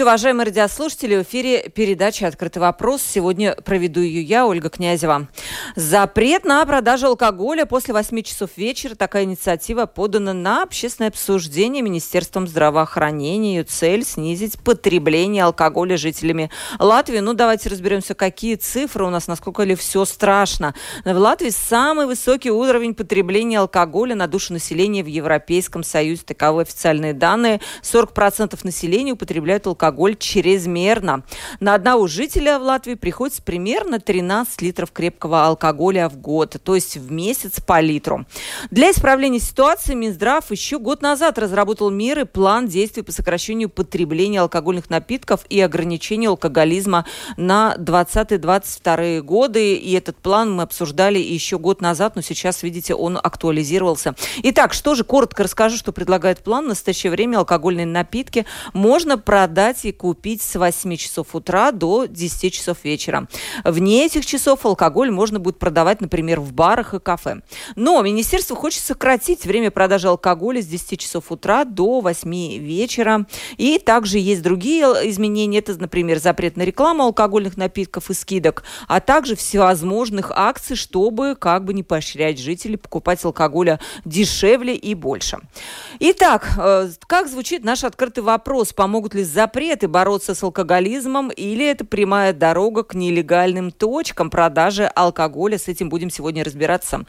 Здравствуйте, уважаемые радиослушатели. В эфире передача «Открытый вопрос». Сегодня проведу ее я, Ольга Князева. Запрет на продажу алкоголя после 8 часов вечера. Такая инициатива подана на общественное обсуждение Министерством здравоохранения. Ее цель – снизить потребление алкоголя жителями Латвии. Ну, давайте разберемся, какие цифры у нас, насколько ли все страшно. В Латвии самый высокий уровень потребления алкоголя на душу населения в Европейском Союзе. Таковы официальные данные. 40% населения употребляют употребляют алкоголь чрезмерно. На одного жителя в Латвии приходится примерно 13 литров крепкого алкоголя в год, то есть в месяц по литру. Для исправления ситуации Минздрав еще год назад разработал меры, план действий по сокращению потребления алкогольных напитков и ограничению алкоголизма на 20-22 годы. И этот план мы обсуждали еще год назад, но сейчас, видите, он актуализировался. Итак, что же, коротко расскажу, что предлагает план. В настоящее время алкогольные напитки можно продать продать и купить с 8 часов утра до 10 часов вечера. Вне этих часов алкоголь можно будет продавать, например, в барах и кафе. Но министерство хочет сократить время продажи алкоголя с 10 часов утра до 8 вечера. И также есть другие изменения. Это, например, запрет на рекламу алкогольных напитков и скидок, а также всевозможных акций, чтобы как бы не поощрять жителей покупать алкоголя дешевле и больше. Итак, э, как звучит наш открытый вопрос? Помогут ли запреты бороться с алкоголизмом или это прямая дорога к нелегальным точкам продажи алкоголя? С этим будем сегодня разбираться.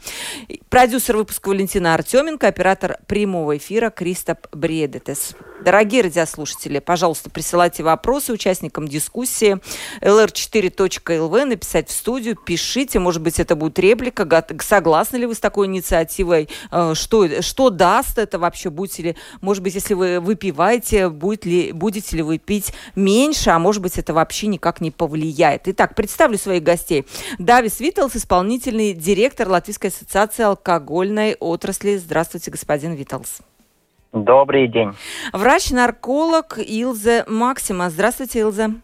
Продюсер выпуска Валентина Артеменко, оператор прямого эфира Кристоп Бредетес. Дорогие радиослушатели, пожалуйста, присылайте вопросы участникам дискуссии lr4.lv, написать в студию, пишите, может быть, это будет реплика, согласны ли вы с такой инициативой, э, что, что даст это вообще, будете ли, может быть, если вы выпиваете, будет ли, будете ли вы пить меньше, а может быть, это вообще никак не повлияет. Итак, представлю своих гостей. Давис Витолс, исполнительный директор Латвийской ассоциации алкогольной отрасли. Здравствуйте, господин Витолс. Добрый день. Врач-нарколог Илзе Максима. Здравствуйте, Илзе.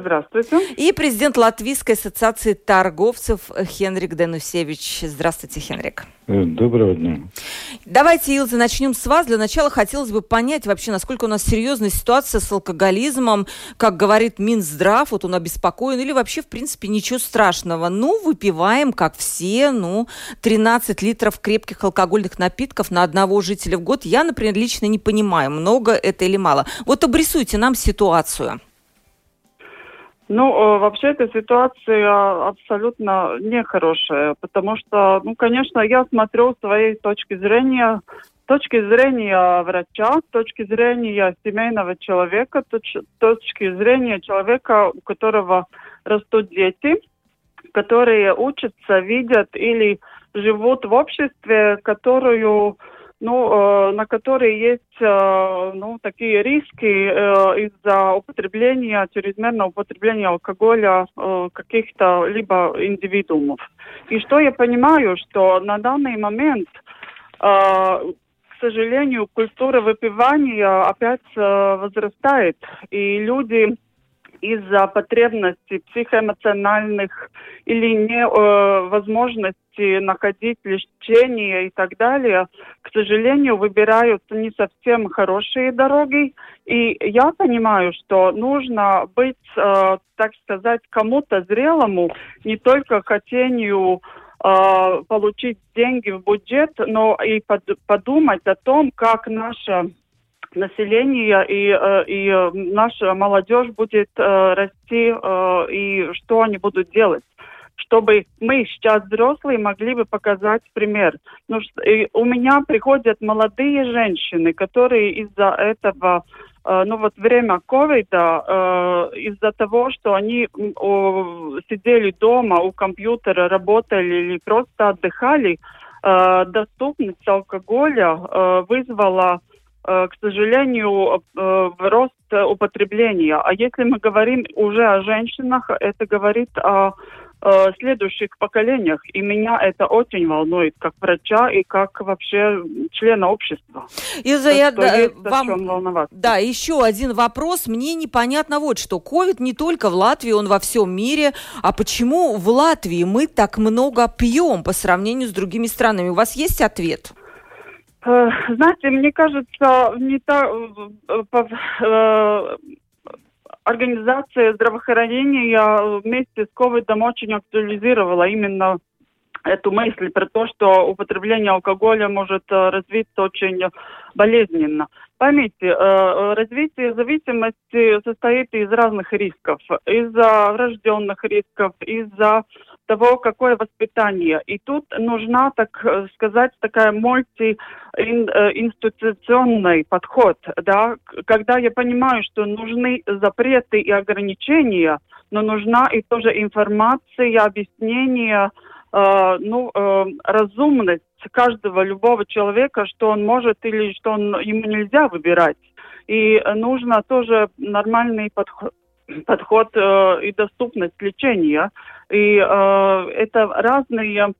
Здравствуйте. И президент Латвийской ассоциации торговцев Хенрик Данусевич. Здравствуйте, Хенрик. Э, доброго дня. Давайте, Илза, начнем с вас. Для начала хотелось бы понять вообще, насколько у нас серьезная ситуация с алкоголизмом. Как говорит Минздрав, вот он обеспокоен, или вообще, в принципе, ничего страшного. Ну, выпиваем, как все, ну, 13 литров крепких алкогольных напитков на одного жителя в год. Я, например, лично не понимаю, много это или мало. Вот обрисуйте нам ситуацию. Ну, э, вообще эта ситуация абсолютно нехорошая, потому что, ну, конечно, я смотрю с своей точки зрения, с точки зрения врача, с точки зрения семейного человека, с точки зрения человека, у которого растут дети, которые учатся, видят или живут в обществе, которую ну, э, на которые есть э, ну, такие риски э, из-за употребления, чрезмерного употребления алкоголя каких-то либо индивидуумов. И что я понимаю, что на данный момент, к сожалению, культура выпивания опять возрастает, и люди из-за потребностей психоэмоциональных или невозможности э, находить лечение и так далее, к сожалению, выбираются не совсем хорошие дороги. И я понимаю, что нужно быть, э, так сказать, кому-то зрелому, не только хотению э, получить деньги в бюджет, но и под, подумать о том, как наша население и, э, и э, наша молодежь будет э, расти и что они будут делать чтобы мы сейчас взрослые могли бы показать пример. Ну, у меня приходят молодые женщины, которые из-за этого, ну вот время ковида, из-за того, что они сидели дома у компьютера, работали или просто отдыхали, доступность алкоголя вызвала к сожалению, э, рост употребления. А если мы говорим уже о женщинах, это говорит о э, следующих поколениях. И меня это очень волнует, как врача и как вообще члена общества. Илза, я да, вам... Да, еще один вопрос. Мне непонятно вот что. Ковид не только в Латвии, он во всем мире. А почему в Латвии мы так много пьем по сравнению с другими странами? У вас есть ответ? Э, знаете, мне кажется, не так э, э, Организация здравоохранения вместе с ковидом очень актуализировала именно эту мысль про то, что употребление алкоголя может развиться очень болезненно. Поймите, развитие зависимости состоит из разных рисков. Из-за врожденных рисков, из-за того, какое воспитание. И тут нужна, так э, сказать, такая мультиинституционный подход, да, когда я понимаю, что нужны запреты и ограничения, но нужна и тоже информация, объяснение, э, ну, э, разумность каждого, любого человека, что он может или что он, ему нельзя выбирать. И нужно тоже нормальный подход подход э, и доступность лечения. И э, это разные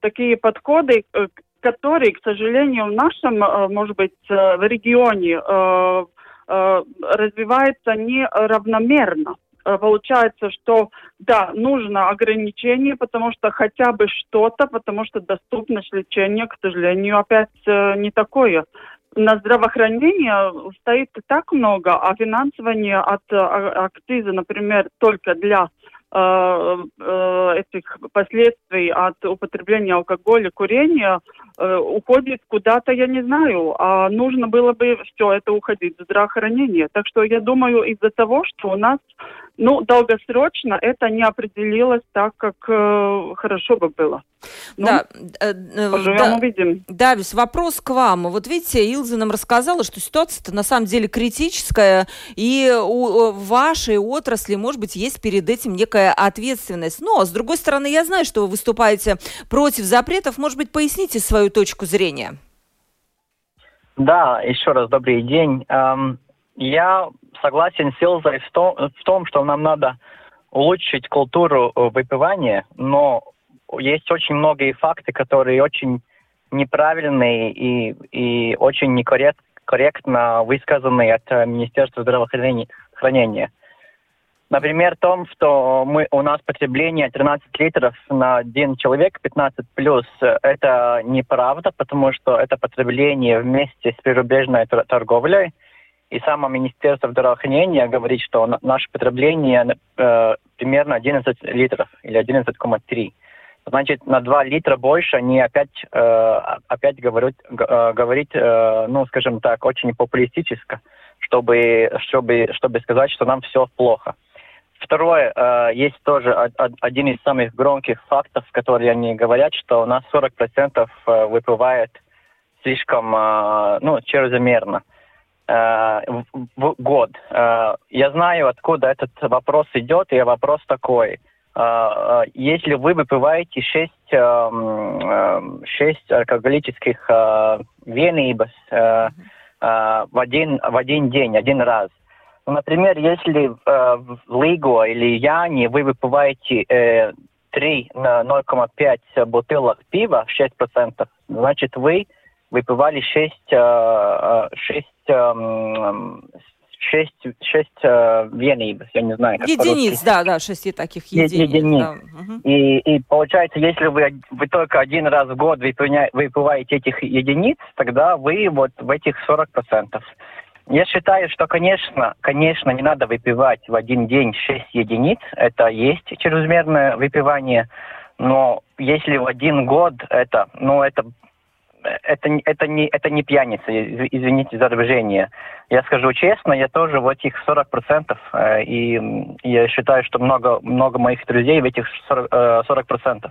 такие подходы, э, которые, к сожалению, в нашем, э, может быть, э, в регионе э, э, развиваются неравномерно получается, что да, нужно ограничение, потому что хотя бы что-то, потому что доступность лечения, к сожалению, опять не такое на здравоохранение стоит так много, а финансирование от а, акциза, например, только для э, э, этих последствий от употребления алкоголя, курения э, уходит куда-то, я не знаю, а нужно было бы все это уходить в здравоохранение. Так что я думаю, из-за того, что у нас ну, долгосрочно это не определилось так, как э, хорошо бы было. Ну, да, э, э, поживем, да, увидим. Давис, вопрос к вам. Вот видите, Илза нам рассказала, что ситуация-то на самом деле критическая, и у вашей отрасли, может быть, есть перед этим некая ответственность. Но, с другой стороны, я знаю, что вы выступаете против запретов. Может быть, поясните свою точку зрения? Да, еще раз добрый день. Я согласен с Илзой в том, в том, что нам надо улучшить культуру э, выпивания, но есть очень многие факты, которые очень неправильные и, и очень некорректно высказаны от э, Министерства здравоохранения. Например, в том, что мы, у нас потребление 13 литров на один человек, 15 плюс, э, это неправда, потому что это потребление вместе с прирубежной торговлей – и само Министерство здравоохранения говорит, что наше потребление э, примерно 11 литров или 11,3. Значит, на 2 литра больше они опять, э, опять говорят, э, говорить, э, ну, скажем так, очень популистически, чтобы, чтобы, чтобы сказать, что нам все плохо. Второе, э, есть тоже один из самых громких фактов, которые они говорят, что у нас 40% э, выпивает слишком, э, ну, чрезмерно. Э, в год. Э, я знаю, откуда этот вопрос идет, и вопрос такой. Э, если вы выпиваете 6, 6 алкоголических венибас в один, в один день, один раз, ну, например, если в Лиго или Яне вы выпиваете 3 на 0,5 бутылок пива, 6%, значит, вы выпивали 6, 6 шесть, шесть э, венибус, я не знаю. Как единиц, да, да, шести таких единиц. единиц. Да. И, и получается, если вы, вы только один раз в год выпиваете этих единиц, тогда вы вот в этих 40%. Я считаю, что, конечно, конечно, не надо выпивать в один день 6 единиц. Это есть чрезмерное выпивание. Но если в один год это, ну, это это, это, не, это не пьяница, извините за движение. Я скажу честно, я тоже в этих 40%, э, и я считаю, что много, много моих друзей в этих 40%. 40%.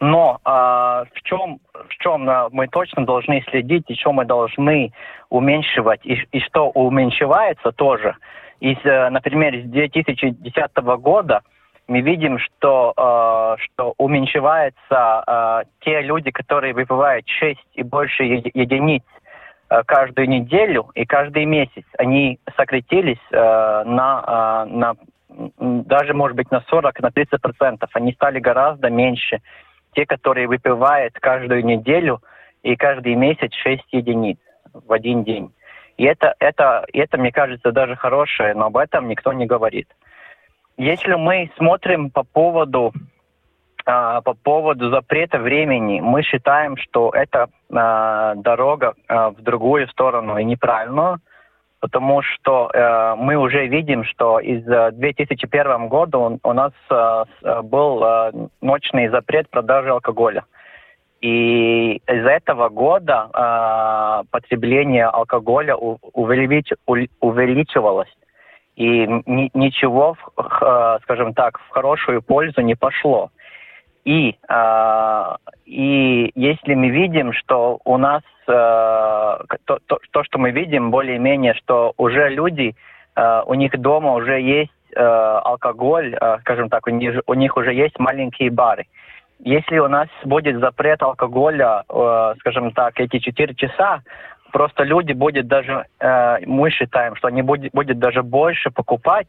Но а, в, чем, в чем мы точно должны следить, и что мы должны уменьшивать, и, и что уменьшается тоже. Из, э, например, с 2010 года мы видим, что, э, что уменьшается э, те люди, которые выпивают 6 и больше единиц э, каждую неделю и каждый месяц. Они сократились э, на, э, на даже, может быть, на 40, на 30 процентов. Они стали гораздо меньше. Те, которые выпивают каждую неделю и каждый месяц 6 единиц в один день. И это, это, это, мне кажется, даже хорошее, но об этом никто не говорит. Если мы смотрим по поводу а, по поводу запрета времени, мы считаем, что это а, дорога а, в другую сторону и неправильно, потому что э, мы уже видим, что из 2001 года у, у нас э, был э, ночный запрет продажи алкоголя. И из этого года э, потребление алкоголя увелич, увеличивалось. И ни, ничего, э, скажем так, в хорошую пользу не пошло. И, э, и если мы видим, что у нас э, то, то, то, что мы видим, более-менее, что уже люди, э, у них дома уже есть э, алкоголь, э, скажем так, у них, у них уже есть маленькие бары. Если у нас будет запрет алкоголя, э, скажем так, эти 4 часа, просто люди будут даже, э, мы считаем, что они будет, будет даже больше покупать,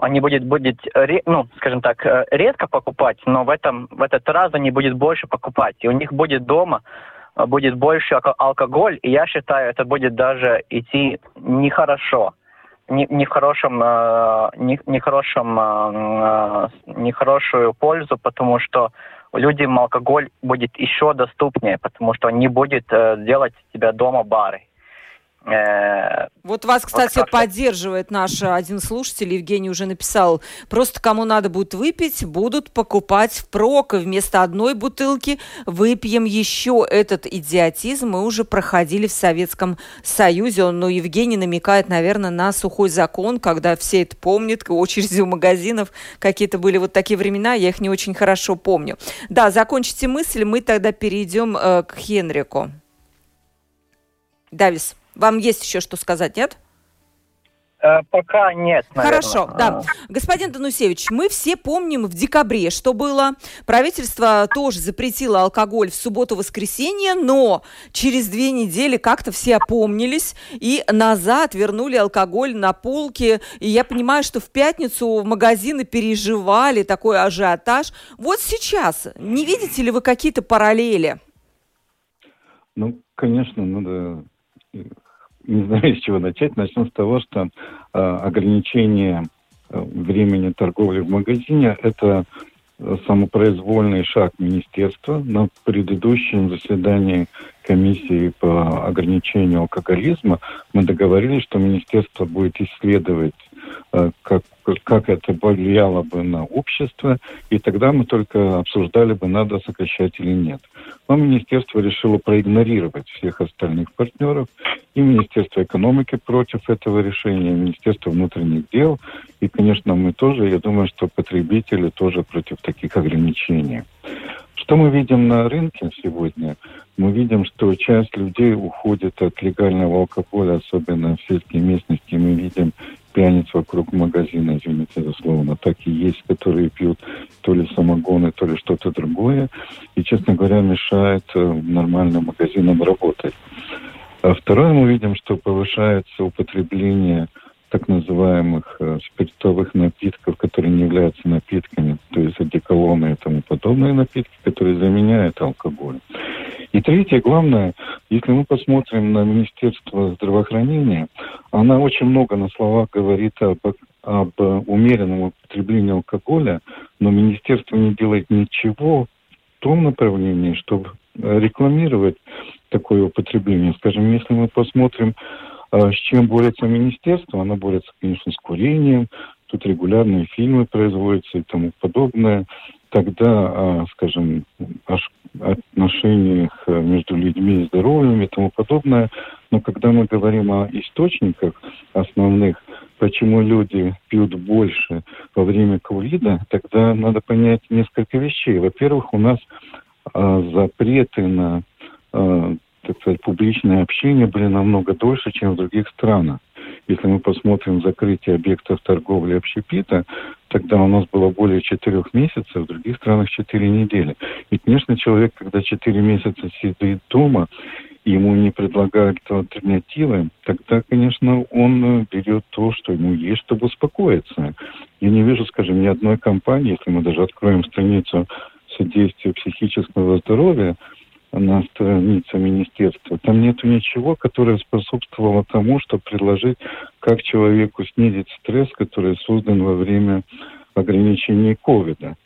они будет, будет ну, скажем так, э, редко покупать, но в, этом, в этот раз они будут больше покупать. И у них будет дома э, будет больше алкоголь, и я считаю, это будет даже идти нехорошо. Не, не в хорошем, э, не, не хорошем, э, не хорошую пользу, потому что людям алкоголь будет еще доступнее, потому что он не будет э, делать тебя дома бары. Э, вот вас, кстати, вот поддерживает наш один слушатель, Евгений уже написал, просто кому надо будет выпить, будут покупать впрок, и вместо одной бутылки выпьем еще этот идиотизм. Мы уже проходили в Советском Союзе, но ну, Евгений намекает, наверное, на сухой закон, когда все это помнят, очереди у магазинов какие-то были вот такие времена, я их не очень хорошо помню. Да, закончите мысль, мы тогда перейдем э, к Хенрику. Давис. Вам есть еще что сказать, нет? Э, пока нет. Наверное. Хорошо, да. Господин Данусевич, мы все помним в декабре, что было. Правительство тоже запретило алкоголь в субботу-воскресенье, но через две недели как-то все опомнились и назад вернули алкоголь на полки. И я понимаю, что в пятницу в магазины переживали такой ажиотаж. Вот сейчас, не видите ли вы какие-то параллели? Ну, конечно, надо не знаю, с чего начать. Начнем с того, что э, ограничение времени торговли в магазине – это э, самопроизвольный шаг министерства. На предыдущем заседании комиссии по ограничению алкоголизма мы договорились, что министерство будет исследовать как, как это повлияло бы на общество, и тогда мы только обсуждали бы, надо сокращать или нет. Но министерство решило проигнорировать всех остальных партнеров, и Министерство экономики против этого решения, и Министерство внутренних дел, и, конечно, мы тоже, я думаю, что потребители тоже против таких ограничений. Что мы видим на рынке сегодня? Мы видим, что часть людей уходит от легального алкоголя, особенно в сельской местности. Мы видим пьяниц вокруг магазина, извините за слово, так и есть, которые пьют то ли самогоны, то ли что-то другое. И, честно говоря, мешает э, нормальным магазинам работать. А второе, мы видим, что повышается употребление так называемых э, спиртовых напитков, которые не являются напитками, то есть одеколоны и тому подобные напитки, которые заменяют алкоголь. И третье, главное, если мы посмотрим на Министерство здравоохранения, она очень много на словах говорит об, об умеренном употреблении алкоголя, но Министерство не делает ничего в том направлении, чтобы рекламировать такое употребление. Скажем, если мы посмотрим а с чем борется министерство? Оно борется, конечно, с курением. Тут регулярные фильмы производятся и тому подобное. Тогда, а, скажем, отношениях э, между людьми здоровьем и тому подобное. Но когда мы говорим о источниках основных, почему люди пьют больше во время ковида, тогда надо понять несколько вещей. Во-первых, у нас а, запреты на так сказать, публичное общение были намного дольше, чем в других странах. Если мы посмотрим закрытие объектов торговли общепита, тогда у нас было более четырех месяцев, в других странах четыре недели. И, конечно, человек, когда четыре месяца сидит дома ему не предлагают альтернативы, тогда, конечно, он берет то, что ему есть, чтобы успокоиться. Я не вижу, скажем, ни одной компании, если мы даже откроем страницу содействия психического здоровья, на странице министерства. Там нету ничего, которое способствовало тому, чтобы предложить, как человеку снизить стресс, который создан во время ограничений ковида.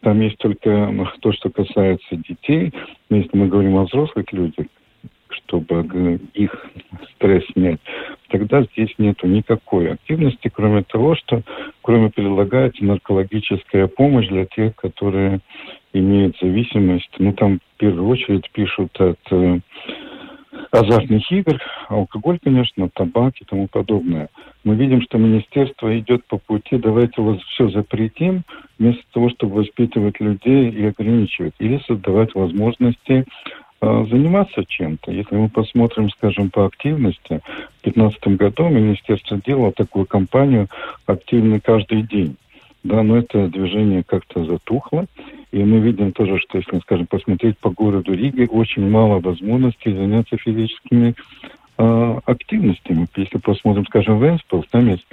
Там есть только то, что касается детей. Если мы говорим о взрослых людях, чтобы их стресс снять, тогда здесь нету никакой активности, кроме того, что кроме предлагается наркологическая помощь для тех, которые имеют зависимость. Ну, там в первую очередь пишут от э, азартных игр, алкоголь, конечно, табак и тому подобное. Мы видим, что министерство идет по пути, давайте вот все запретим, вместо того, чтобы воспитывать людей и ограничивать, или создавать возможности э, заниматься чем-то. Если мы посмотрим, скажем, по активности, в 2015 году министерство делало такую кампанию «Активный каждый день». Да, но это движение как-то затухло. И мы видим тоже, что если, скажем, посмотреть по городу Риге, очень мало возможностей заняться физическими э, активностями. Если посмотрим, скажем, в Энспилс, там есть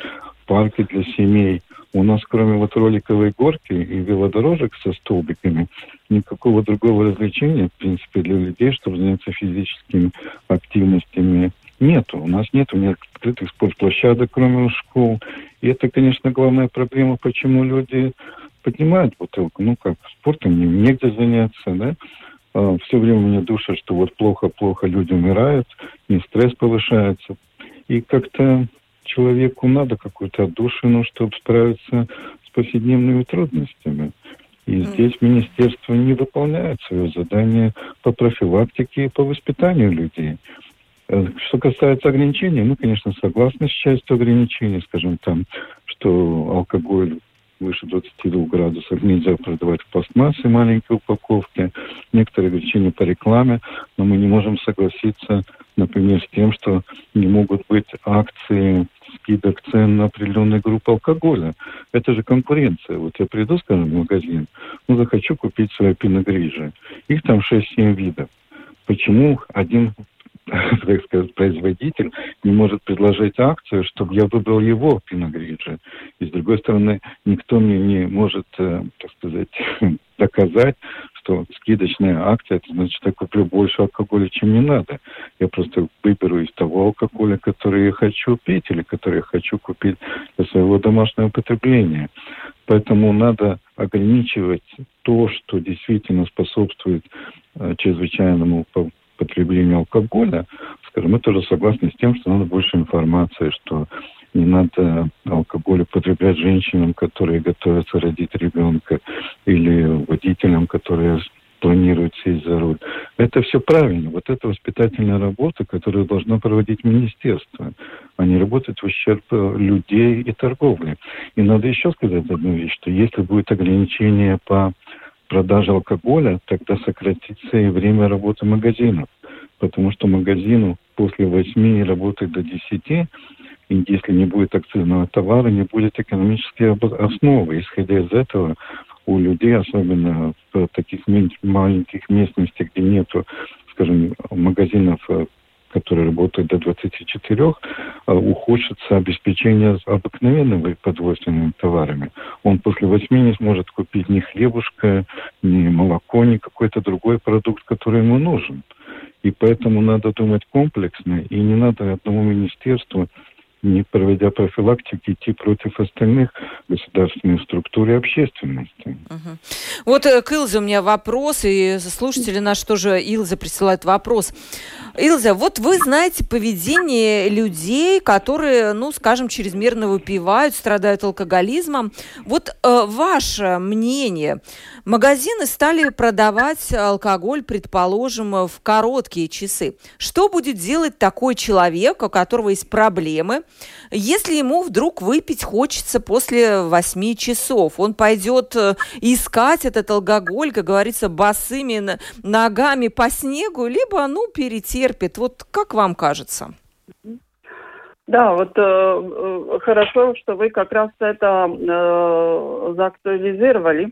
парки для семей. У нас, кроме вот роликовой горки и велодорожек со столбиками, никакого другого развлечения, в принципе, для людей, чтобы заняться физическими активностями, нету. У нас нету ни открытых спортплощадок, кроме школ. И это, конечно, главная проблема, почему люди поднимают бутылку. Ну как, спортом не, негде заняться, да? А, все время меня душит, что вот плохо-плохо люди умирают, не стресс повышается. И как-то человеку надо какую-то отдушину, чтобы справиться с повседневными трудностями. И здесь министерство не выполняет свое задание по профилактике и по воспитанию людей. Что касается ограничений, мы, конечно, согласны с частью ограничений, скажем, там, что алкоголь выше 22 градусов нельзя продавать в пластмассе маленькие упаковки, некоторые ограничения по рекламе, но мы не можем согласиться, например, с тем, что не могут быть акции скидок цен на определенные группы алкоголя. Это же конкуренция. Вот я приду, скажем, в магазин, ну, захочу купить свои пиногрижи. Их там 6-7 видов. Почему один так сказать, производитель не может предложить акцию, чтобы я выбрал его пиногриджи. И с другой стороны, никто мне не может, э, так сказать, доказать, что скидочная акция, это значит, я куплю больше алкоголя, чем мне надо. Я просто выберу из того алкоголя, который я хочу пить или который я хочу купить для своего домашнего потребления. Поэтому надо ограничивать то, что действительно способствует э, чрезвычайному потреблению алкоголя, скажем, мы тоже согласны с тем, что надо больше информации, что не надо алкоголь употреблять женщинам, которые готовятся родить ребенка, или водителям, которые планируют сесть за руль. Это все правильно. Вот это воспитательная работа, которую должно проводить министерство, а не работать в ущерб людей и торговли. И надо еще сказать одну вещь, что если будет ограничение по продажи алкоголя, тогда сократится и время работы магазинов. Потому что магазину после восьми работает до десяти, и если не будет акцизного товара, не будет экономической основы. Исходя из этого, у людей, особенно в таких маленьких местностях, где нету, скажем, магазинов э, который работает до 24, а, ухудшится обеспечение обыкновенными продовольственными товарами. Он после 8 не сможет купить ни хлебушка, ни молоко, ни какой-то другой продукт, который ему нужен. И поэтому надо думать комплексно, и не надо одному министерству не проведя профилактики, идти против остальных государственных структур и общественности. Угу. Вот э, к Илзе у меня вопрос, и слушатели наши тоже Илзе присылают вопрос. Илза, вот вы знаете поведение людей, которые, ну, скажем, чрезмерно выпивают, страдают алкоголизмом. Вот э, ваше мнение. Магазины стали продавать алкоголь, предположим, в короткие часы. Что будет делать такой человек, у которого есть проблемы, если ему вдруг выпить хочется после 8 часов? Он пойдет э, искать этот алкоголь, как говорится, босыми ногами по снегу, либо, ну, перетерпит. Вот как вам кажется? Да, вот э, э, хорошо, что вы как раз это э, заактуализировали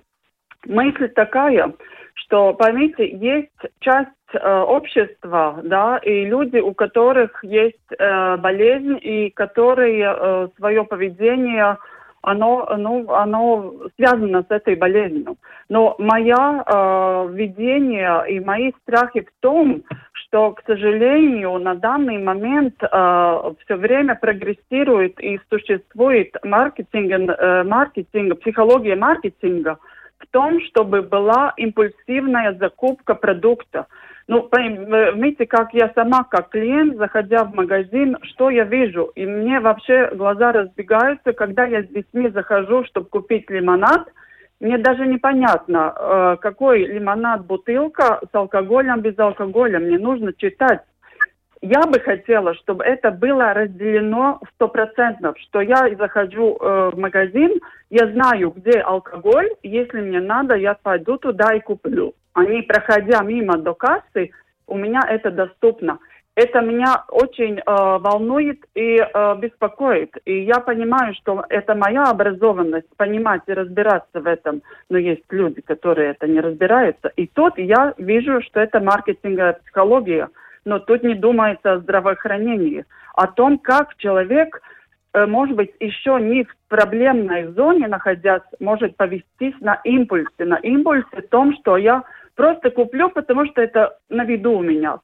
мысль такая, что, поймите, есть часть э, общество, да, и люди, у которых есть э, болезнь и которые э, свое поведение оно, ну, оно связано с этой болезнью. Но мое э, видение и мои страхи в том, что, к сожалению, на данный момент э, все время прогрессирует и существует маркетинг, э, маркетинг, психология маркетинга в том, чтобы была импульсивная закупка продукта. Ну, поймите, как я сама, как клиент, заходя в магазин, что я вижу? И мне вообще глаза разбегаются, когда я с детьми захожу, чтобы купить лимонад. Мне даже непонятно, э, какой лимонад бутылка с алкоголем, без алкоголя. Мне нужно читать. Я бы хотела, чтобы это было разделено в сто процентов, что я захожу э, в магазин, я знаю, где алкоголь, если мне надо, я пойду туда и куплю они, проходя мимо до кассы, у меня это доступно. Это меня очень э, волнует и э, беспокоит. И я понимаю, что это моя образованность понимать и разбираться в этом. Но есть люди, которые это не разбираются. И тут я вижу, что это маркетинговая психология. Но тут не думается о здравоохранении. О том, как человек Э, может быть, еще не в проблемной зоне находясь, может повестись на импульсе. На импульсе том, что я просто куплю, потому что это на виду у меня.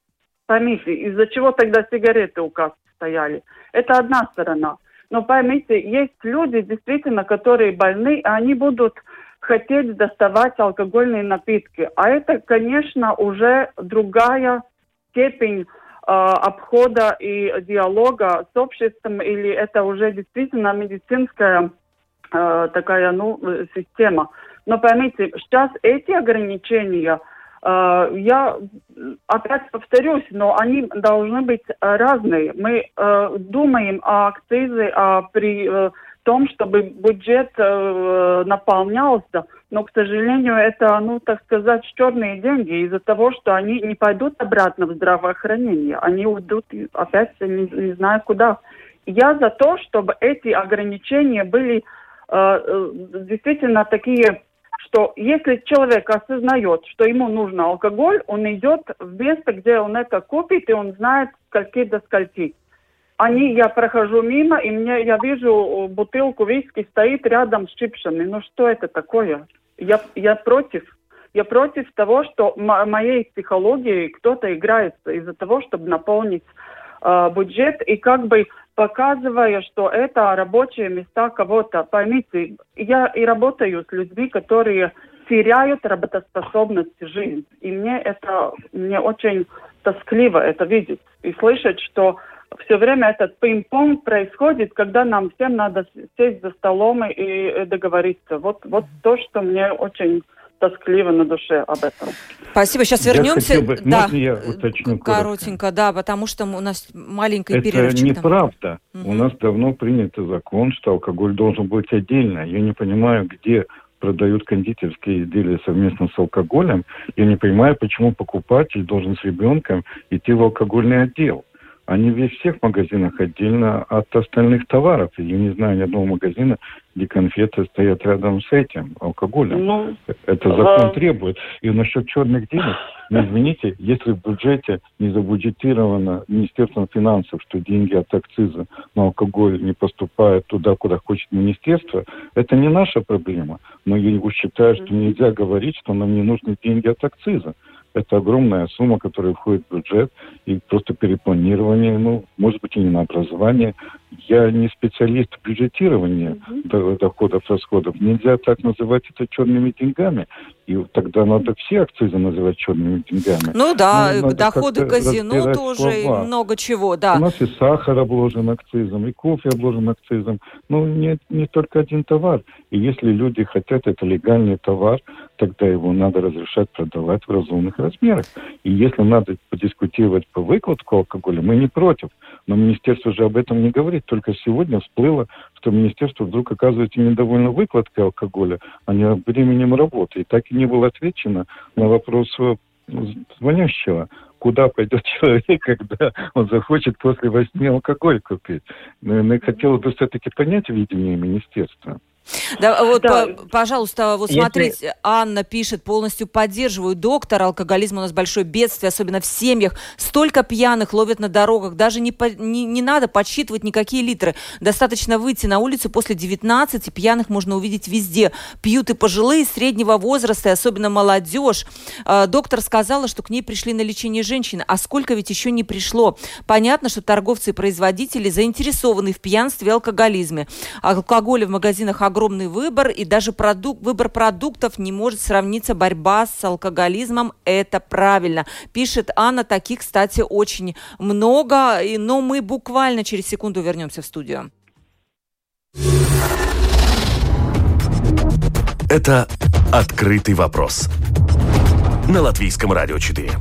Поймите, из-за чего тогда сигареты у кассы стояли. Это одна сторона. Но поймите, есть люди, действительно, которые больны, и они будут хотеть доставать алкогольные напитки. А это, конечно, уже другая степень Э, обхода и диалога с обществом, или это уже действительно медицинская э, такая ну, система. Но поймите, сейчас эти ограничения, э, я опять повторюсь, но они должны быть разные. Мы думаем о акцизе, о при том, чтобы бюджет наполнялся, но, к сожалению, это, ну, так сказать, черные деньги из-за того, что они не пойдут обратно в здравоохранение. Они уйдут опять не, не знаю куда. Я за то, чтобы эти ограничения были э, э, действительно такие, что если человек осознает, что ему нужно алкоголь, он идет в место, где он это купит, и он знает, скольки до скольки они, я прохожу мимо, и мне, я вижу бутылку виски стоит рядом с чипсами. Ну что это такое? Я, я против. Я против того, что моей психологией кто-то играется из-за того, чтобы наполнить э, бюджет и как бы показывая, что это рабочие места кого-то. Поймите, я и работаю с людьми, которые теряют работоспособность жизни. И мне это, мне очень тоскливо это видеть и слышать, что все время этот пинг-понг происходит, когда нам всем надо сесть за столом и договориться. Вот, вот то, что мне очень тоскливо на душе об этом. Спасибо. Сейчас вернемся. Бы, да, я уточню коротенько, коротко? да, потому что у нас маленький Это перерывчик. Это неправда. Угу. У нас давно принят закон, что алкоголь должен быть отдельно. Я не понимаю, где продают кондитерские изделия совместно с алкоголем. Я не понимаю, почему покупатель должен с ребенком идти в алкогольный отдел они в всех магазинах отдельно от остальных товаров. Я не знаю ни одного магазина, где конфеты стоят рядом с этим, алкоголем. Ну, Это закон а... требует. И насчет черных денег, ну, извините, если в бюджете не забюджетировано Министерством финансов, что деньги от акциза на алкоголь не поступают туда, куда хочет министерство, это не наша проблема. Но я считаю, что нельзя говорить, что нам не нужны деньги от акциза. Это огромная сумма, которая входит в бюджет, и просто перепланирование, ну, может быть, и не на образование. Я не специалист в бюджетировании mm-hmm. доходов, расходов. Нельзя так называть это черными деньгами. И тогда надо все акцизы называть черными деньгами. Ну да, ну, доходы казино тоже, слова. и много чего, да. У нас и сахар обложен акцизом, и кофе обложен акцизом. Ну, не, не только один товар. И если люди хотят, это легальный товар, тогда его надо разрешать продавать в разумных размерах. И если надо подискутировать по выкладку алкоголя, мы не против. Но министерство же об этом не говорит. Только сегодня всплыло, что министерство вдруг оказывается недовольно выкладкой алкоголя, а не временем работы. И так и не было отвечено на вопрос э, звонящего куда пойдет человек, когда он захочет после восьми алкоголь купить. Наверное, хотелось бы все-таки понять видение министерства. Да, вот, да. По, пожалуйста, вот Если... смотрите, Анна пишет, полностью поддерживаю доктора, алкоголизм у нас большое бедствие, особенно в семьях. Столько пьяных ловят на дорогах, даже не, по, не, не надо подсчитывать никакие литры. Достаточно выйти на улицу после 19, пьяных можно увидеть везде. Пьют и пожилые, среднего возраста, и особенно молодежь. Э, доктор сказала, что к ней пришли на лечение женщины, а сколько ведь еще не пришло. Понятно, что торговцы и производители заинтересованы в пьянстве и алкоголизме. Алкоголя в магазинах огромный выбор, и даже продукт, выбор продуктов не может сравниться борьба с алкоголизмом. Это правильно. Пишет Анна, таких, кстати, очень много, но мы буквально через секунду вернемся в студию. Это «Открытый вопрос» на Латвийском радио 4.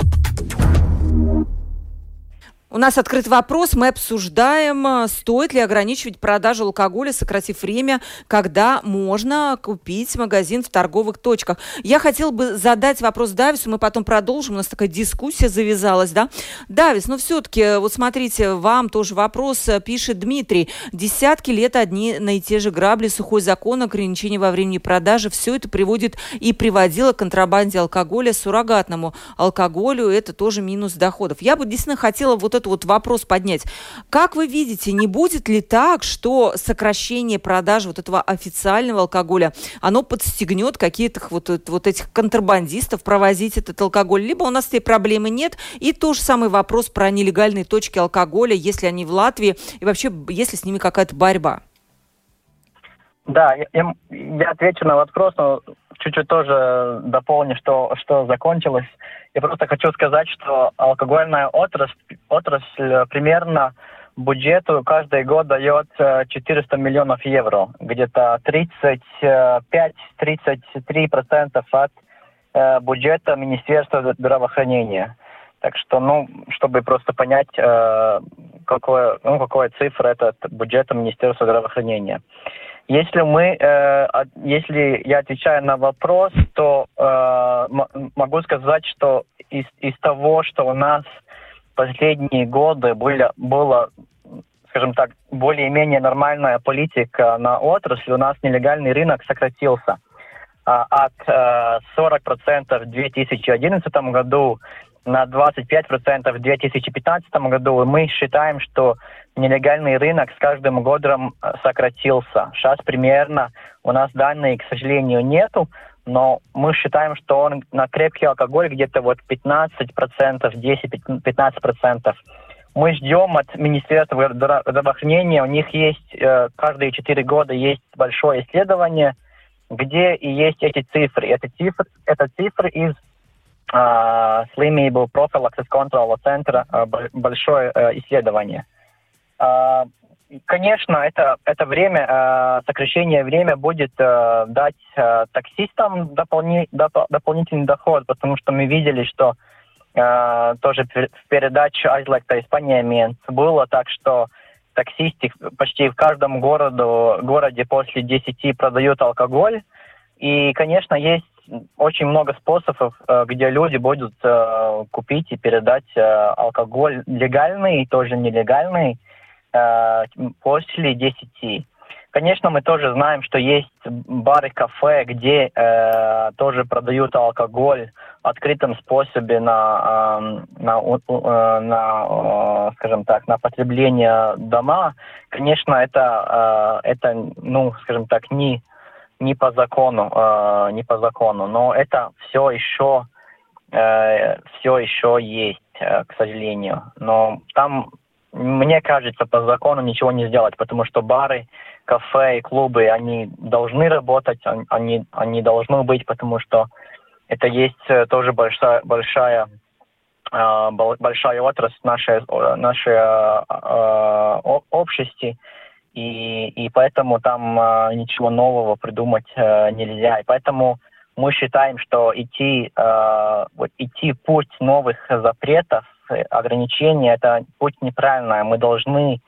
У нас открыт вопрос. Мы обсуждаем, э, стоит ли ограничивать продажу алкоголя, сократив время, когда можно купить магазин в торговых точках. Я хотела бы задать вопрос Давису, мы потом продолжим. У нас такая дискуссия завязалась, да? Давис, ну все-таки, э, вот смотрите, вам тоже вопрос э, пишет Дмитрий. Десятки лет одни на и те же грабли, сухой закон, ограничения во времени продажи. Все это приводит и приводило к контрабанде алкоголя, суррогатному алкоголю. Это тоже минус доходов. Я бы действительно хотела вот этот вот вопрос поднять. Как вы видите, не будет ли так, что сокращение продажи вот этого официального алкоголя, оно подстегнет какие-то вот, вот этих контрабандистов провозить этот алкоголь? Либо у нас этой проблемы нет, и тот же самый вопрос про нелегальные точки алкоголя, если они в Латвии, и вообще, если с ними какая-то борьба. Да, я, отвечу на вопрос, но чуть-чуть тоже дополню, что, что закончилось. Я просто хочу сказать, что алкогольная отрасль, отрасль примерно бюджету каждый год дает 400 миллионов евро, где-то 35-33% от э, бюджета Министерства здравоохранения. Так что, ну, чтобы просто понять, э, какое, ну, какая цифра это бюджета Министерства здравоохранения. Если мы, э, если я отвечаю на вопрос, то э, могу сказать, что из, из того, что у нас последние годы были, было, скажем так, более-менее нормальная политика на отрасль, у нас нелегальный рынок сократился. А, от э, 40% в 2011 году на 25% в 2015 году. Мы считаем, что нелегальный рынок с каждым годом э, сократился. Сейчас примерно у нас данных, к сожалению, нету, но мы считаем, что он на крепкий алкоголь где-то вот 15%, 10-15%. Мы ждем от Министерства здравоохранения, у них есть э, каждые 4 года есть большое исследование, где и есть эти цифры. Это цифры, это цифры из slimību профилаксис контрола центра, большое э, исследование. Э, конечно, это, это время, сокращение время будет дать таксистам дополни, доп, дополнительный доход, потому что мы видели, что тоже в передаче «Айзлекта Испания Менс» было так, что таксисты почти в каждом городу, городе после 10 продают алкоголь. И, конечно, есть очень много способов, э, где люди будут э, купить и передать э, алкоголь легальный и тоже нелегальный после 10. Конечно, мы тоже знаем, что есть бары, кафе, где э, тоже продают алкоголь в открытом способе на, э, на, э, на э, скажем так, на потребление дома. Конечно, это, э, это ну, скажем так, не не по закону, э, не по закону, но это все еще, э, все еще есть, э, к сожалению. Но там, мне кажется, по закону ничего не сделать, потому что бары, кафе и клубы, они должны работать, они, они должны быть, потому что это есть э, тоже большая, большая э, большая отрасль нашей, нашей э, обществе, и, и поэтому там э, ничего нового придумать э, нельзя. И поэтому мы считаем, что идти, э, вот, идти путь новых запретов, ограничений, это путь неправильный. Мы должны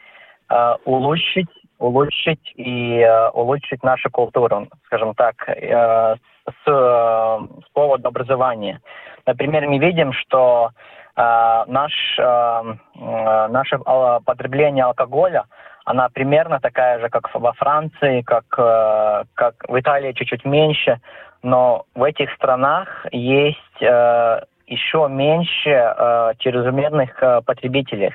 э, улучшить, улучшить и э, улучшить нашу культуру, скажем так, э, с, э, с повода образования. Например, мы видим, что э, наш, э, наше потребление алкоголя – она примерно такая же, как во Франции, как, э, как в Италии чуть-чуть меньше, но в этих странах есть э, еще меньше э, чрезмерных э, потребителей.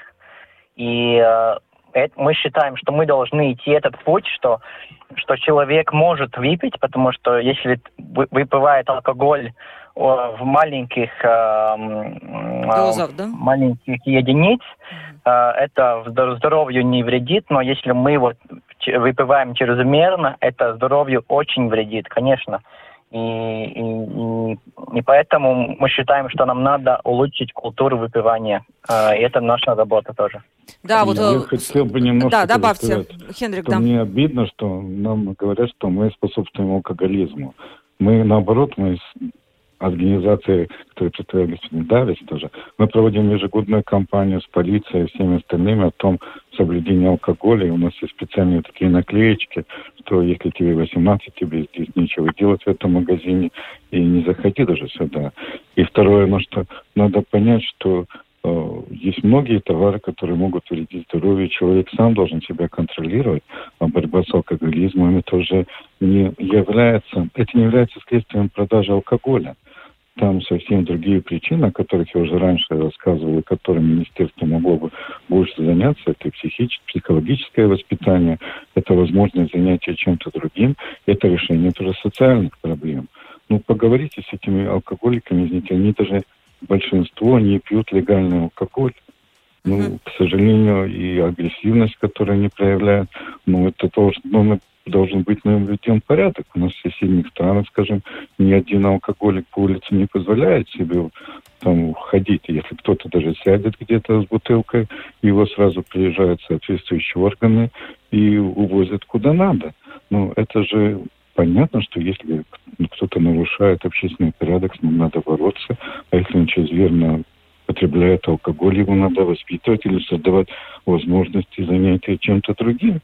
И э, это, мы считаем, что мы должны идти этот путь, что, что человек может выпить, потому что если выпивает алкоголь в маленьких э, Дозах, да? маленьких единиц, э, это здоровью не вредит, но если мы вот выпиваем чрезмерно, это здоровью очень вредит, конечно. И, и, и, и поэтому мы считаем, что нам надо улучшить культуру выпивания. Э, и это наша работа тоже. Да, вот... Я э, хотел бы немножко да, добавьте, Хендрик, да. Мне обидно, что нам говорят, что мы способствуем алкоголизму. Мы, наоборот, мы организации, которые представляет господин Давис тоже, мы проводим ежегодную кампанию с полицией и всеми остальными о том соблюдении алкоголя. И у нас есть специальные такие наклеечки, что если тебе 18, тебе здесь нечего делать в этом магазине, и не заходи даже сюда. И второе, ну что надо понять, что э, есть многие товары, которые могут вредить здоровью. Человек сам должен себя контролировать. А борьба с алкоголизмом это уже не является, это не является следствием продажи алкоголя там совсем другие причины, о которых я уже раньше рассказывал, и которыми министерство могло бы больше заняться. Это психическое, психологическое воспитание, это возможность занятия чем-то другим, это решение тоже социальных проблем. Ну, поговорите с этими алкоголиками, извините, они даже большинство не пьют легальный алкоголь. Ну, к сожалению, и агрессивность, которую они проявляют, ну, это тоже, ну, должен быть на наведен порядок. У нас в соседних странах, скажем, ни один алкоголик по улице не позволяет себе там ходить. Если кто-то даже сядет где-то с бутылкой, его сразу приезжают соответствующие органы и увозят куда надо. Ну, это же понятно, что если кто-то нарушает общественный порядок, с ним надо бороться, а если он чрезмерно потребляет алкоголь, его надо воспитывать или создавать возможности занятия чем-то другим.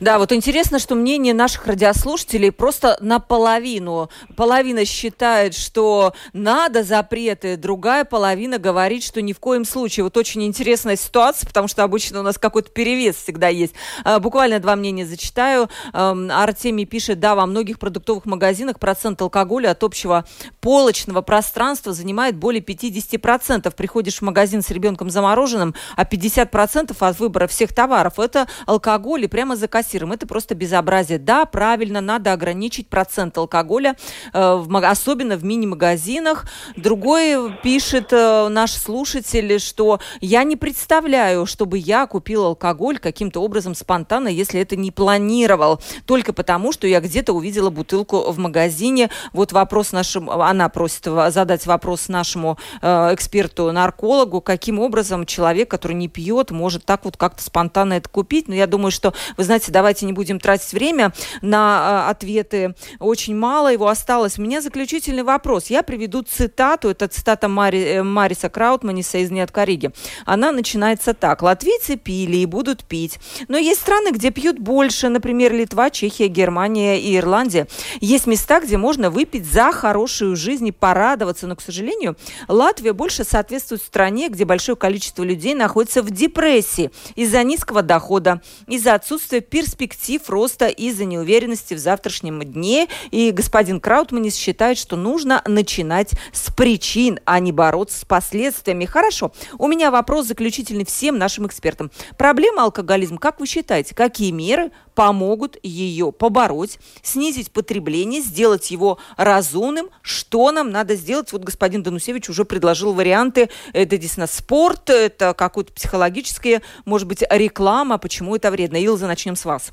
Да, вот интересно, что мнение наших радиослушателей просто наполовину. Половина считает, что надо запреты, другая половина говорит, что ни в коем случае. Вот очень интересная ситуация, потому что обычно у нас какой-то перевес всегда есть. А, буквально два мнения зачитаю. Артемий пишет, да, во многих продуктовых магазинах процент алкоголя от общего полочного пространства занимает более 50%. Приходишь в магазин с ребенком замороженным, а 50% от выбора всех товаров – это алкоголь, и прямо за кассиром. Это просто безобразие. Да, правильно, надо ограничить процент алкоголя, э, особенно в мини-магазинах. Другой пишет э, наш слушатель, что я не представляю, чтобы я купил алкоголь каким-то образом спонтанно, если это не планировал. Только потому, что я где-то увидела бутылку в магазине. Вот вопрос нашему, она просит задать вопрос нашему э, эксперту-наркологу, каким образом человек, который не пьет, может так вот как-то спонтанно это купить. Но я думаю, что, вы знаете, давайте не будем тратить время на э, ответы. Очень мало его осталось. У меня заключительный вопрос. Я приведу цитату. Это цитата Мари, э, Мариса Краутманиса из Неоткориги. Она начинается так. Латвийцы пили и будут пить. Но есть страны, где пьют больше. Например, Литва, Чехия, Германия и Ирландия. Есть места, где можно выпить за хорошую жизнь и порадоваться. Но, к сожалению, Латвия больше соответствует стране, где большое количество людей находится в депрессии из-за низкого дохода, из-за отсутствия перспектив роста из-за неуверенности в завтрашнем дне. И господин Краутманис считает, что нужно начинать с причин, а не бороться с последствиями. Хорошо. У меня вопрос заключительный всем нашим экспертам. Проблема алкоголизма, как вы считаете, какие меры помогут ее побороть, снизить потребление, сделать его разумным? Что нам надо сделать? Вот господин Данусевич уже предложил варианты. Это действительно спорт, это какое-то психологическое, может быть, реклама. Почему это вредно? Илза, начнем с вас.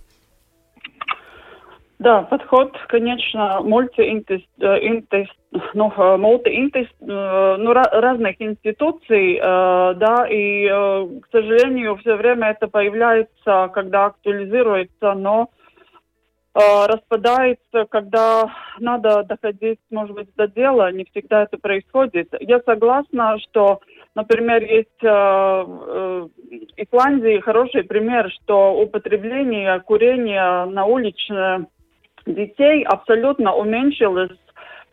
Да, подход, конечно, мультиинтес, э, ну, э, мультиинтес, э, ну, разных институций, да, и, к сожалению, все время это появляется, когда актуализируется, но распадается, когда надо доходить, может быть, до дела, не всегда это происходит. Я согласна, что Например, есть э, э, Исландии хороший пример, что употребление курения на улице детей абсолютно уменьшилось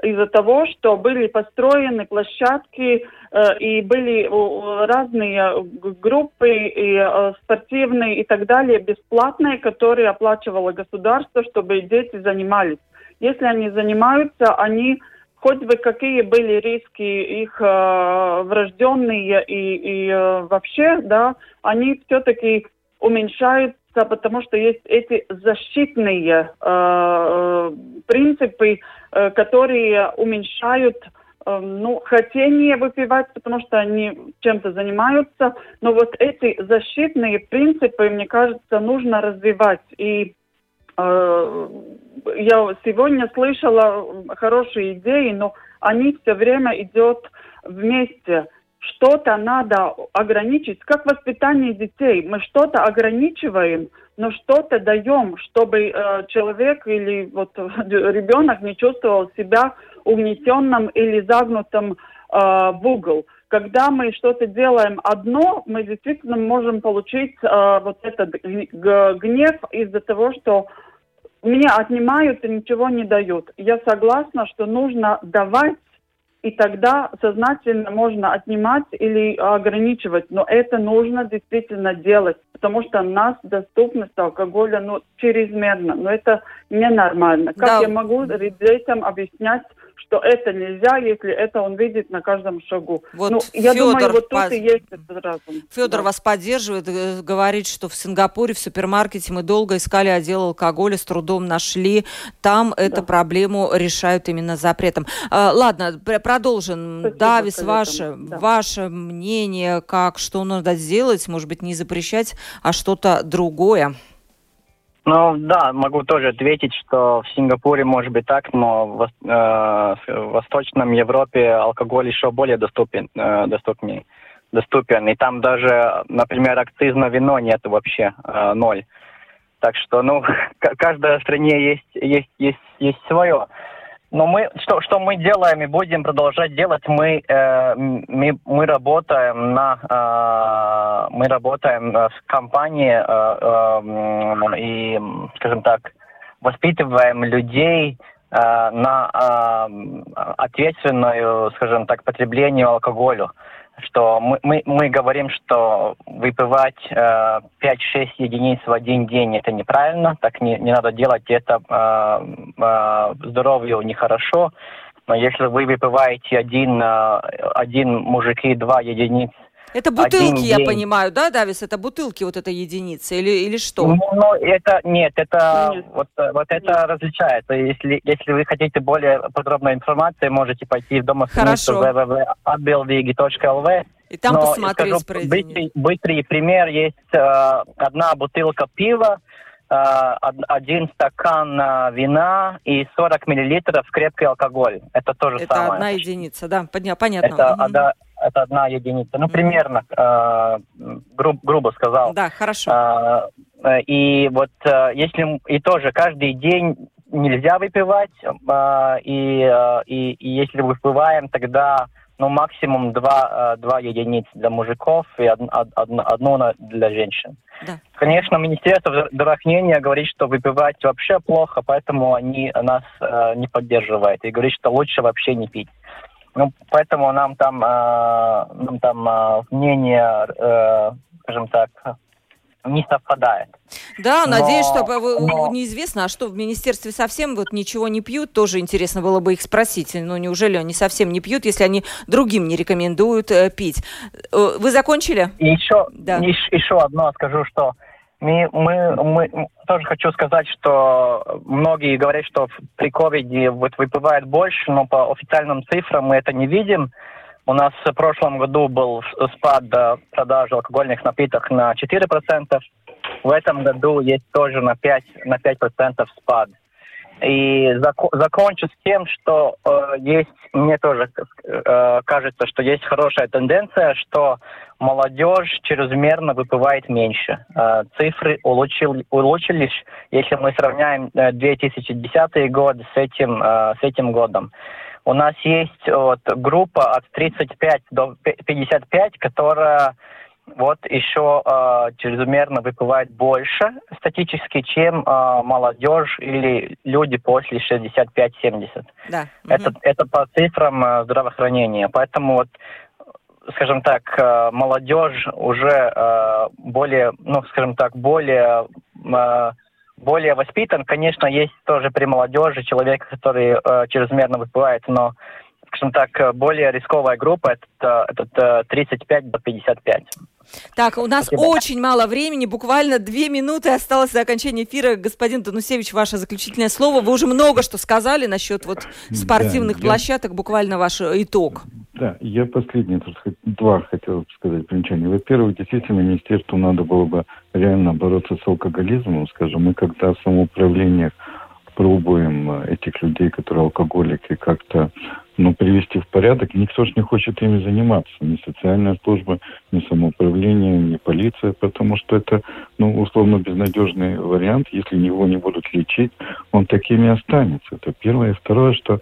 из-за того, что были построены площадки э, и были разные группы и э, спортивные и так далее бесплатные, которые оплачивало государство, чтобы дети занимались. Если они занимаются, они хоть бы какие были риски их э, врожденные и, и э, вообще, да, они все-таки уменьшаются, потому что есть эти защитные э, э принципы, э, которые уменьшают э, ну, хотение выпивать, потому что они чем-то занимаются. Но вот эти защитные принципы, мне кажется, нужно развивать. И э, я сегодня слышала хорошие идеи, но они все время идут вместе. Что-то надо ограничить, как воспитание детей. Мы что-то ограничиваем, но что-то даем, чтобы э, человек или вот ребенок не чувствовал себя угнетенным или загнутым э, в угол. Когда мы что-то делаем одно, мы действительно можем получить э, вот этот гнев из-за того, что меня отнимают и ничего не дают. Я согласна, что нужно давать, и тогда сознательно можно отнимать или ограничивать. Но это нужно действительно делать, потому что у нас доступность алкоголя ну, чрезмерна. Но это ненормально. Как да. я могу детям объяснять, что это нельзя, если это он видит на каждом шагу. Вот ну, я Федор думаю, вот тут и есть этот разум. Федор да. вас поддерживает, э, говорит, что в Сингапуре в супермаркете мы долго искали отдел алкоголя, с трудом нашли. Там да. эту проблему решают именно запретом. А, ладно, продолжим. Спасибо, Давис, ваше, да. ваше мнение, как, что надо сделать, может быть, не запрещать, а что-то другое? Ну да, могу тоже ответить, что в Сингапуре может быть так, но в, э, в Восточном Европе алкоголь еще более доступен, э, доступнее, доступен. И там даже, например, акциз на вино нет вообще, э, ноль. Так что, ну, каждой стране есть, есть, есть, есть свое. Но мы, что, что мы делаем и будем продолжать делать, мы, э, мы, мы работаем на, э, мы работаем в компании э, э, и, скажем так, воспитываем людей э, на э, ответственную, скажем так, потреблению алкоголя что мы, мы, мы говорим, что выпивать э, 5-6 единиц в один день это неправильно, так не, не надо делать это э, э, здоровью нехорошо. Но если вы выпиваете один, э, один мужики два единиц это бутылки, я день. понимаю, да, Давис? Это бутылки вот эта единица или, или что? Ну, ну это нет, это нет. вот, вот это нет. различается. Если, если вы хотите более подробной информации, можете пойти в дома www.adbelvigi.lv и там Но посмотреть скажу, быстрый, быстрый пример. Есть э, одна бутылка пива, э, один стакан э, вина и 40 миллилитров крепкий алкоголь. Это тоже это самое. Это одна единица, да, понятно. Это, угу. одна, это одна единица. Ну, примерно, э, груб, грубо сказал. Да, хорошо. Э, и вот э, если и тоже каждый день нельзя выпивать, э, и, э, и, и если выпиваем, тогда ну, максимум два, э, два единиц для мужиков и од, од, одну для женщин. Да. Конечно, Министерство здравоохранения говорит, что выпивать вообще плохо, поэтому они нас э, не поддерживают и говорит, что лучше вообще не пить. Ну, поэтому нам там, э, нам там э, мнение, э, скажем так, не совпадает. Да, но, надеюсь, что но... неизвестно, а что в министерстве совсем вот ничего не пьют, тоже интересно было бы их спросить. Ну, неужели они совсем не пьют, если они другим не рекомендуют э, пить? Э, вы закончили? Еще, да. еще одно скажу, что мы, мы, мы тоже хочу сказать, что многие говорят, что при ковиде вот выпивает больше, но по официальным цифрам мы это не видим. У нас в прошлом году был спад продажи алкогольных напитков на 4%. В этом году есть тоже на 5%, на 5% спад. И зак- закончу с тем, что э, есть, мне тоже э, кажется, что есть хорошая тенденция, что молодежь чрезмерно выпивает меньше. Э, цифры улучшил, улучшились, если мы сравняем 2010 э, год с этим, э, с этим годом. У нас есть вот, группа от 35 до 55, которая вот еще э, чрезмерно выпивает больше статически, чем э, молодежь или люди после 65-70. Да. Это, угу. это по цифрам э, здравоохранения. Поэтому вот скажем так, э, молодежь уже э, более, ну, скажем так, более э, более воспитан. Конечно, есть тоже при молодежи человек, который э, чрезмерно выпивает, но скажем так, более рисковая группа это, это 35 до 55. Так, у нас Спасибо. очень мало времени, буквально две минуты осталось до окончания эфира. Господин Танусевич, ваше заключительное слово. Вы уже много что сказали насчет вот спортивных да, площадок, я... буквально ваш итог. Да, я последнее, два хотел сказать примечания. Во-первых, действительно, министерству надо было бы реально бороться с алкоголизмом. Скажем, мы когда в самоуправлениях пробуем э, этих людей, которые алкоголики, как-то ну, привести в порядок. Никто же не хочет ими заниматься. Ни социальная служба, ни самоуправление, ни полиция, потому что это, ну, условно, безнадежный вариант. Если его не будут лечить, он такими останется. Это первое. И второе, что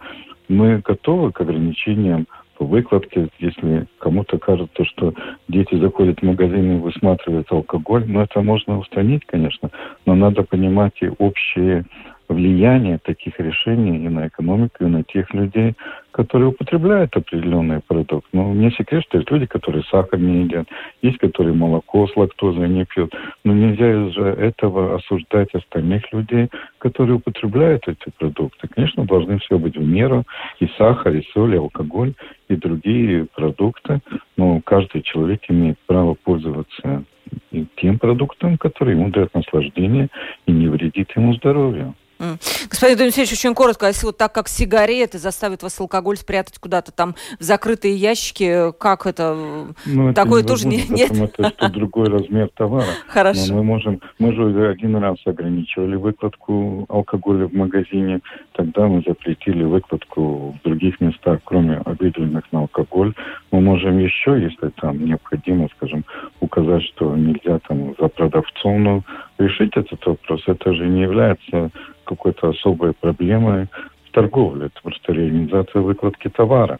мы готовы к ограничениям по выкладке. Если кому-то кажется, что дети заходят в магазин и высматривают алкоголь, ну, это можно устранить, конечно, но надо понимать и общие влияние таких решений и на экономику, и на тех людей, которые употребляют определенный продукт. Но не секрет, что есть люди, которые сахар не едят, есть, которые молоко с лактозой не пьют. Но нельзя же этого осуждать остальных людей, которые употребляют эти продукты. Конечно, должны все быть в меру. И сахар, и соль, и алкоголь, и другие продукты. Но каждый человек имеет право пользоваться тем продуктом, который ему дает наслаждение и не вредит ему здоровью. Господин Дмитриевич, очень коротко, если вот так как сигареты заставят вас алкоголь спрятать куда-то там в закрытые ящики, как это? Ну, Такое это тоже не, нет? Это что другой размер товара. Хорошо. Но мы можем, мы же один раз ограничивали выкладку алкоголя в магазине, тогда мы запретили выкладку в других местах, кроме объявленных на алкоголь. Мы можем еще, если там необходимо, скажем, указать, что нельзя там за продавцом, но решить этот вопрос, это же не является какой-то особой проблемой в торговле. Это просто реализация выкладки товара.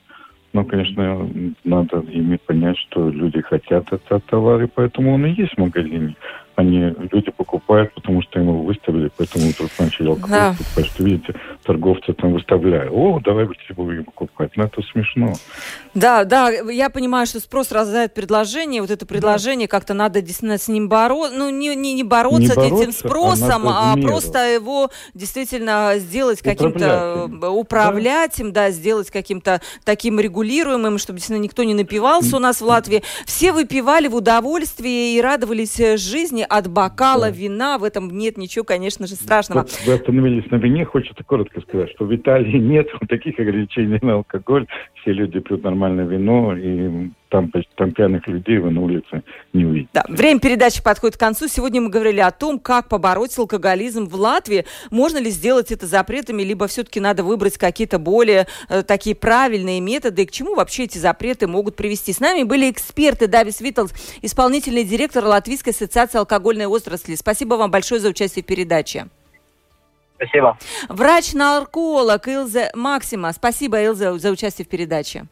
Но, конечно, надо иметь понять, что люди хотят этот товар, и поэтому он и есть в магазине они люди покупают, потому что ему выставили, поэтому вдруг начали алкоголь да. покупать. Что видите, торговцы там выставляют. О, давай будем покупать. Ну, это смешно. Да, да, я понимаю, что спрос рождает предложение. Вот это предложение, да. как-то надо действительно с ним бороться. Ну, не, не, не бороться, не бороться этим спросом, а, а просто его действительно сделать каким-то, управлять да. им, да, сделать каким-то таким регулируемым, чтобы действительно никто не напивался у нас в Латвии. Все выпивали в удовольствии и радовались жизни жизни от бокала да. вина. В этом нет ничего, конечно же, страшного. Вот вы остановились на вине. Хочется коротко сказать, что в Италии нет таких ограничений на алкоголь. Все люди пьют нормальное вино, и там, там пьяных людей вы на улице не увидите. Да, время передачи подходит к концу. Сегодня мы говорили о том, как побороть алкоголизм в Латвии. Можно ли сделать это запретами, либо все-таки надо выбрать какие-то более э, такие правильные методы, и к чему вообще эти запреты могут привести. С нами были эксперты Давис Виттелс, исполнительный директор Латвийской ассоциации алкогольной отрасли. Спасибо вам большое за участие в передаче. Спасибо. Врач-нарколог Илзе Максима. Спасибо, Илзе, за участие в передаче.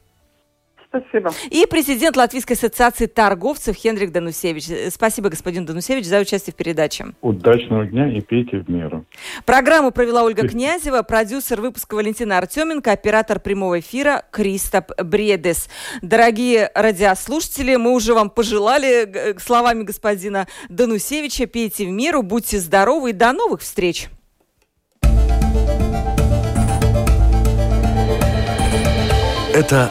Спасибо. И президент Латвийской ассоциации торговцев Хенрик Данусевич. Спасибо, господин Данусевич, за участие в передаче. Удачного дня и пейте в меру. Программу провела Ольга Князева, продюсер выпуска Валентина Артеменко, оператор прямого эфира Кристоп Бредес. Дорогие радиослушатели, мы уже вам пожелали словами господина Данусевича, пейте в меру, будьте здоровы и до новых встреч. Это